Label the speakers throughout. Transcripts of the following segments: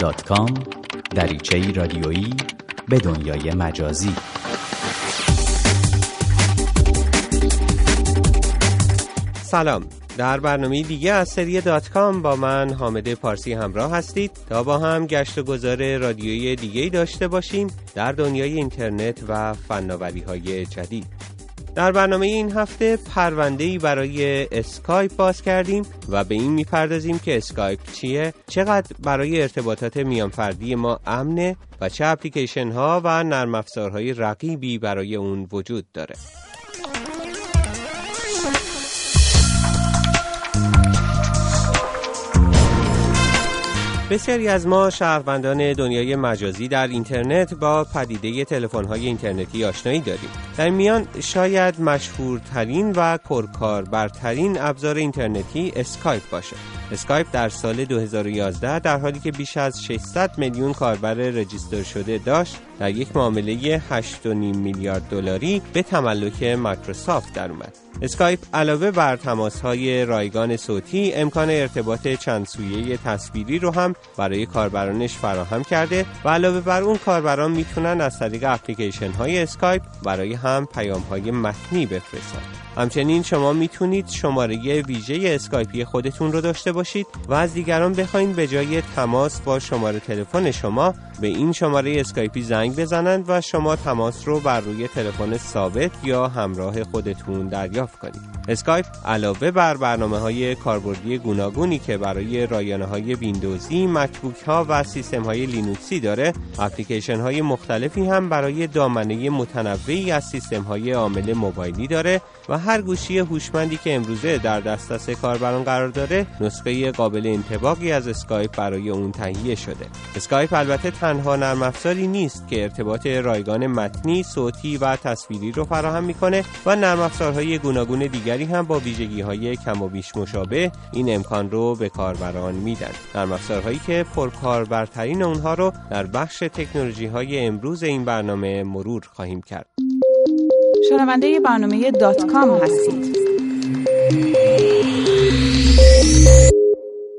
Speaker 1: اسکایپ.com دریچه رادیویی به دنیای مجازی.
Speaker 2: سلام. در برنامه دیگه از سری دات کام با من حامد پارسی همراه هستید. تا با هم گشت و گذار رادیویی دیگه داشته باشیم در دنیای اینترنت و فناوری های جدید. در برنامه این هفته پرونده ای برای اسکایپ باز کردیم و به این می‌پردازیم که اسکایپ چیه چقدر برای ارتباطات میانفردی ما امنه و چه اپلیکیشن ها و نرم افزارهای رقیبی برای اون وجود داره. بسیاری از ما شهروندان دنیای مجازی در اینترنت با پدیده تلفن‌های اینترنتی آشنایی داریم. در میان شاید مشهورترین و پرکاربرترین ابزار اینترنتی اسکایپ باشه. اسکایپ در سال 2011 در حالی که بیش از 600 میلیون کاربر register شده داشت در یک معامله 8.5 میلیارد دلاری به تملک مایکروسافت در اومد. اسکایپ علاوه بر های رایگان صوتی امکان ارتباط چند سویه تصویری رو هم برای کاربرانش فراهم کرده و علاوه بر اون کاربران می‌تونن از طریق اپلیکیشن های اسکایپ برای هم پیام های متنی بفرستن. همچنین شما می‌تونید شماره ویژه اسکایپی خودتون رو داشته باشید و از دیگران بخواین به جای تماس با شماره تلفن شما به این شماره اسکایپی زنگ بزنند و شما تماس رو بر روی تلفن ثابت یا همراه خودتون دریافت کنید. اسکایپ علاوه بر برنامه های کاربردی گوناگونی که برای رایانه های ویندوزی، مکبوک ها و سیستم های لینوکسی داره، اپلیکیشن های مختلفی هم برای دامنه متنوعی از سیستم های عامل موبایلی داره و هر گوشی هوشمندی که امروزه در دسترس کاربران قرار داره نسخه قابل انطباقی از اسکایپ برای اون تهیه شده. اسکایپ البته تنها نرم افزاری نیست که ارتباط رایگان متنی صوتی و تصویری رو فراهم می‌کنه و نرم افزارهای گوناگون دیگری هم با ویژگی های کم و بیش مشابه این امکان رو به کاربران میدن. نرم افزارهایی که پرکاربرترین اونها رو در بخش تکنولوژی های امروز این برنامه مرور خواهیم کرد.
Speaker 3: شنونده برنامه دات کام هستید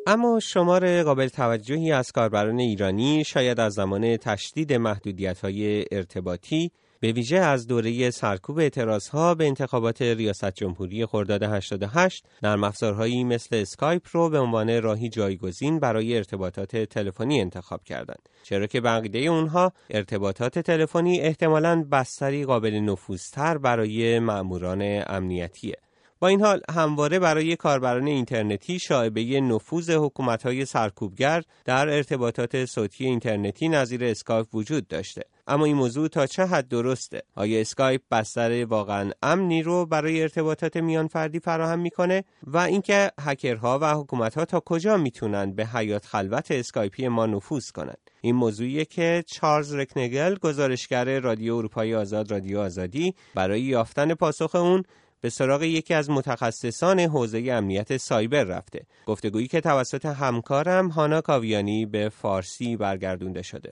Speaker 2: اما شمار قابل توجهی از کاربران ایرانی شاید از زمان تشدید محدودیت های ارتباطی به ویژه از دوره سرکوب اعتراضها به انتخابات ریاست جمهوری خرداد 88 نرم افزارهایی مثل اسکایپ رو به عنوان راهی جایگزین برای ارتباطات تلفنی انتخاب کردند. چرا که به عقیده اونها ارتباطات تلفنی احتمالاً بستری قابل نفوذتر برای مأموران امنیتیه. با این حال همواره برای کاربران اینترنتی شائبه نفوذ حکومت‌های سرکوبگر در ارتباطات صوتی اینترنتی نظیر اسکایپ وجود داشته. اما این موضوع تا چه حد درسته؟ آیا اسکایپ بستر واقعا امنی رو برای ارتباطات میان فردی فراهم می‌کنه؟ و اینکه هکرها و حکومتها تا کجا می‌تونن به حیات خلوت اسکایپی ما نفوذ کنند؟ این موضوعیه که چارلز رکنگل گزارشگر رادیو اروپای آزاد رادیو آزادی برای یافتن پاسخ اون به سراغ یکی از متخصصان حوزه امنیت سایبر رفته گفتگویی که توسط همکارم هانا کاویانی به فارسی برگردونده شده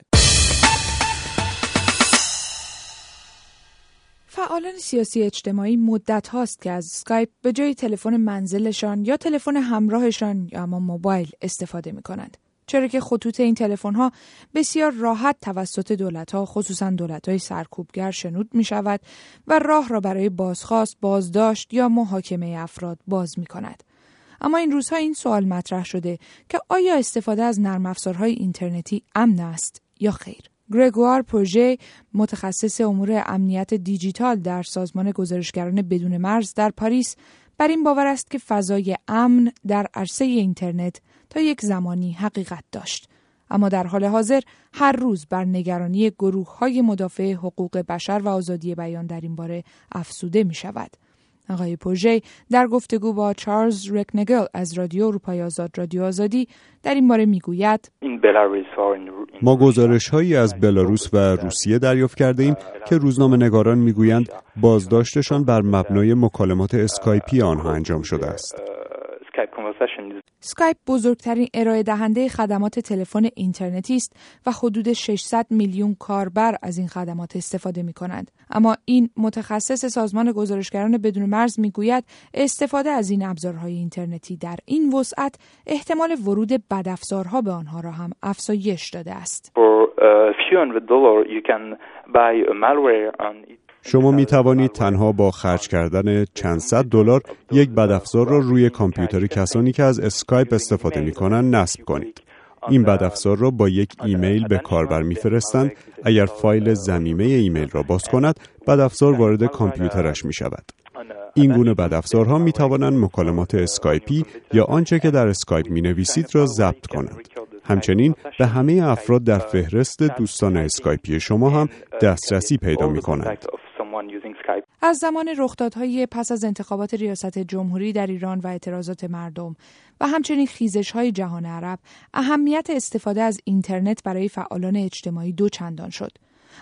Speaker 3: فعالان سیاسی اجتماعی مدت هاست که از سکایپ به جای تلفن منزلشان یا تلفن همراهشان یا اما موبایل استفاده می کنند. چرا که خطوط این تلفن ها بسیار راحت توسط دولت ها خصوصا دولت های سرکوبگر شنود می شود و راه را برای بازخواست، بازداشت یا محاکمه افراد باز می کند. اما این روزها این سوال مطرح شده که آیا استفاده از نرم افزارهای اینترنتی امن است یا خیر؟ گرگوار پروژه متخصص امور امنیت دیجیتال در سازمان گزارشگران بدون مرز در پاریس بر این باور است که فضای امن در عرصه اینترنت تا یک زمانی حقیقت داشت اما در حال حاضر هر روز بر نگرانی گروه های مدافع حقوق بشر و آزادی بیان در این باره افزوده می شود. آقای پروژه در گفتگو با چارلز رکنگل از رادیو اروپای آزاد رادیو آزادی در این باره می‌گوید
Speaker 4: ما گزارش هایی از بلاروس و روسیه دریافت کرده ایم که روزنامه نگاران می‌گویند بازداشتشان بر مبنای مکالمات اسکایپی آنها انجام شده است.
Speaker 3: اسکایپ بزرگترین ارائه دهنده خدمات تلفن اینترنتی است و حدود 600 میلیون کاربر از این خدمات استفاده می کنند. اما این متخصص سازمان گزارشگران بدون مرز می‌گوید استفاده از این ابزارهای اینترنتی در این وسعت احتمال ورود بدافزارها به آنها را هم افزایش داده است.
Speaker 4: شما می توانید تنها با خرج کردن چند صد دلار یک بدافزار را روی کامپیوتر کسانی که از اسکایپ استفاده می کنند نصب کنید. این بدافزار را با یک ایمیل به کاربر میفرستند اگر فایل ضمیمه ایمیل را باز کند بدافزار وارد کامپیوترش می شود. این گونه بدافزارها می توانند مکالمات اسکایپی یا آنچه که در اسکایپ می نویسید را ضبط کنند. همچنین به همه افراد در فهرست دوستان اسکایپی شما هم دسترسی پیدا می کنند.
Speaker 3: از زمان رخدادهای پس از انتخابات ریاست جمهوری در ایران و اعتراضات مردم و همچنین خیزش های جهان عرب اهمیت استفاده از اینترنت برای فعالان اجتماعی دو چندان شد.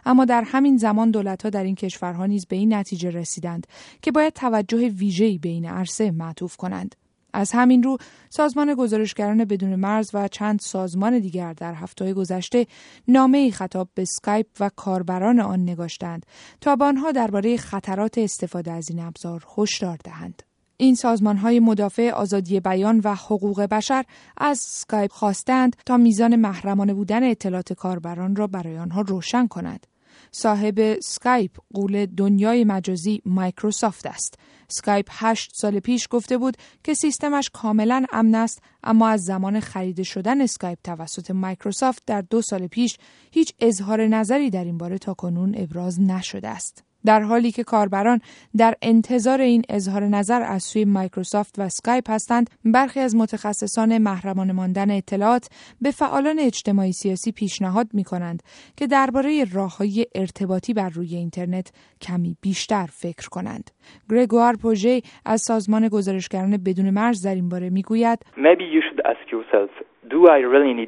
Speaker 3: اما در همین زمان دولتها در این کشورها نیز به این نتیجه رسیدند که باید توجه ویژه‌ای به این عرصه معطوف کنند. از همین رو سازمان گزارشگران بدون مرز و چند سازمان دیگر در هفته گذشته نامه خطاب به سکایپ و کاربران آن نگاشتند تا به آنها درباره خطرات استفاده از این ابزار هشدار دهند. این سازمان های مدافع آزادی بیان و حقوق بشر از سکایپ خواستند تا میزان محرمانه بودن اطلاعات کاربران را برای آنها روشن کند. صاحب سکایپ غول دنیای مجازی مایکروسافت است سکایپ هشت سال پیش گفته بود که سیستمش کاملا امن است اما از زمان خریده شدن اسکایپ توسط مایکروسافت در دو سال پیش هیچ اظهار نظری در این باره تا کنون ابراز نشده است. در حالی که کاربران در انتظار این اظهار نظر از سوی مایکروسافت و سکایپ هستند برخی از متخصصان محرمانه ماندن اطلاعات به فعالان اجتماعی سیاسی پیشنهاد می کنند که درباره های ارتباطی بر روی اینترنت کمی بیشتر فکر کنند. گرگوار پوژه از سازمان گزارشگران بدون مرز در این باره می‌گوید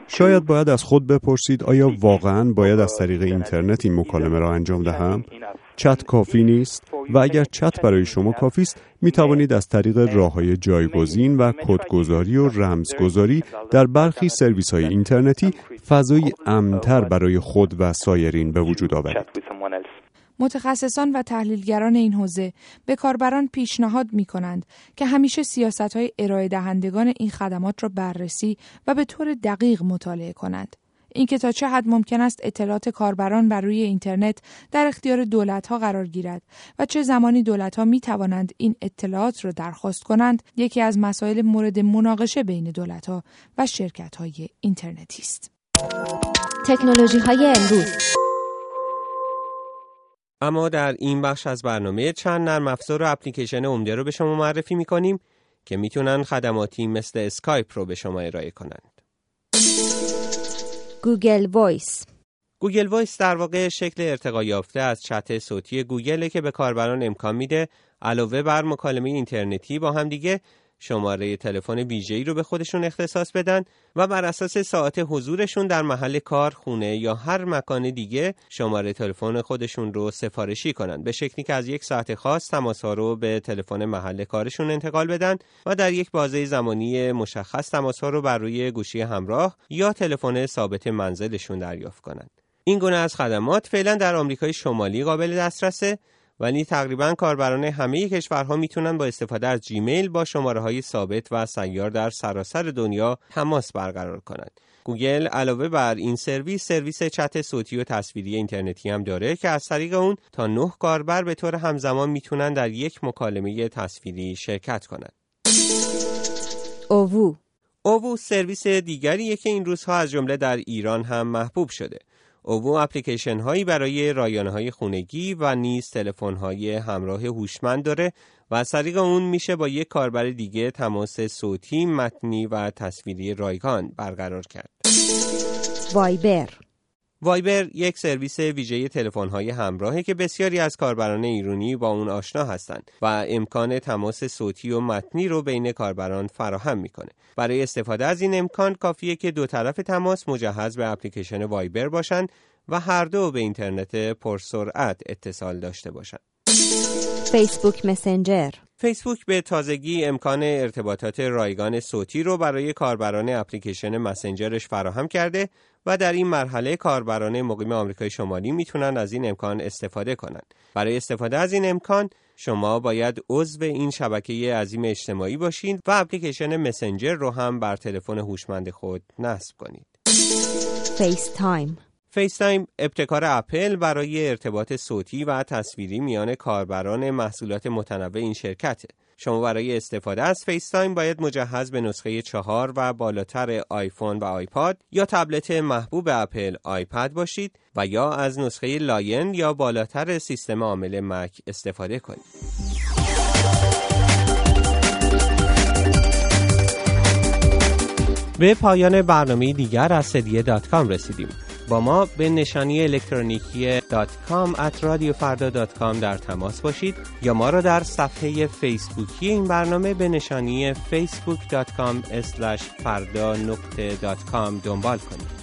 Speaker 4: شاید باید از خود بپرسید آیا واقعا باید از طریق اینترنت این مکالمه را انجام دهم؟ چت کافی نیست و اگر چت برای شما کافی است می توانید از طریق راه های جایگزین و کدگذاری و رمزگذاری در برخی سرویس های اینترنتی فضایی امنتر برای خود و سایرین به وجود آورید.
Speaker 3: متخصصان و تحلیلگران این حوزه به کاربران پیشنهاد می کنند که همیشه سیاست های ارائه دهندگان این خدمات را بررسی و به طور دقیق مطالعه کنند. اینکه تا چه حد ممکن است اطلاعات کاربران بر روی اینترنت در اختیار دولت ها قرار گیرد و چه زمانی دولت ها می توانند این اطلاعات را درخواست کنند یکی از مسائل مورد مناقشه بین دولت ها و شرکت های اینترنتی است.
Speaker 1: تکنولوژی های امروز
Speaker 2: اما در این بخش از برنامه چند نرم افزار و اپلیکیشن عمده رو به شما معرفی می کنیم که می‌تونن خدماتی مثل اسکایپ رو به شما ارائه کنند.
Speaker 1: Google Voice
Speaker 2: Google Voice در واقع شکل ارتقا یافته از چت صوتی گوگل که به کاربران امکان میده علاوه بر مکالمه اینترنتی با همدیگه شماره تلفن ویژه‌ای رو به خودشون اختصاص بدن و بر اساس ساعت حضورشون در محل کار، خونه یا هر مکان دیگه شماره تلفن خودشون رو سفارشی کنن به شکلی که از یک ساعت خاص تماس ها رو به تلفن محل کارشون انتقال بدن و در یک بازه زمانی مشخص تماس ها رو بر روی گوشی همراه یا تلفن ثابت منزلشون دریافت کنند. این گونه از خدمات فعلا در آمریکای شمالی قابل دسترسه ولی تقریبا کاربران همه کشورها می‌تونن با استفاده از جیمیل با شماره های ثابت و سیار در سراسر دنیا تماس برقرار کنند. گوگل علاوه بر این سرویس سرویس چت صوتی و تصویری اینترنتی هم داره که از طریق اون تا نه کاربر به طور همزمان می‌تونن در یک مکالمه تصویری شرکت کنند.
Speaker 1: اوو
Speaker 2: اوو سرویس دیگریه که این روزها از جمله در ایران هم محبوب شده. اوو اپلیکیشن هایی برای رایانه های خونگی و نیز تلفن های همراه هوشمند داره و از طریق اون میشه با یک کاربر دیگه تماس صوتی، متنی و تصویری رایگان برقرار کرد.
Speaker 1: وایبر
Speaker 2: وایبر یک سرویس ویژه تلفن‌های همراهه که بسیاری از کاربران ایرانی با اون آشنا هستند و امکان تماس صوتی و متنی رو بین کاربران فراهم می‌کنه. برای استفاده از این امکان کافیه که دو طرف تماس مجهز به اپلیکیشن وایبر باشند و هر دو به اینترنت پرسرعت اتصال داشته باشند.
Speaker 1: فیسبوک مسنجر
Speaker 2: فیسبوک به تازگی امکان ارتباطات رایگان صوتی رو برای کاربران اپلیکیشن مسنجرش فراهم کرده و در این مرحله کاربران مقیم آمریکای شمالی می‌تونن از این امکان استفاده کنند. برای استفاده از این امکان شما باید عضو این شبکه عظیم اجتماعی باشید و اپلیکیشن مسنجر رو هم بر تلفن هوشمند خود نصب کنید.
Speaker 1: فیس تایم
Speaker 2: فیس تایم ابتکار اپل برای ارتباط صوتی و تصویری میان کاربران محصولات متنوع این شرکته. شما برای استفاده از فیس تایم باید مجهز به نسخه چهار و بالاتر آیفون و آیپاد یا تبلت محبوب اپل آیپد باشید و یا از نسخه لاین یا بالاتر سیستم عامل مک استفاده کنید. به پایان برنامه دیگر از سدیه دات رسیدیم. با ما به نشانی الکترونیکی .com at در تماس باشید یا ما را در صفحه فیسبوکی این برنامه به نشانی facebook.com فردا دنبال کنید.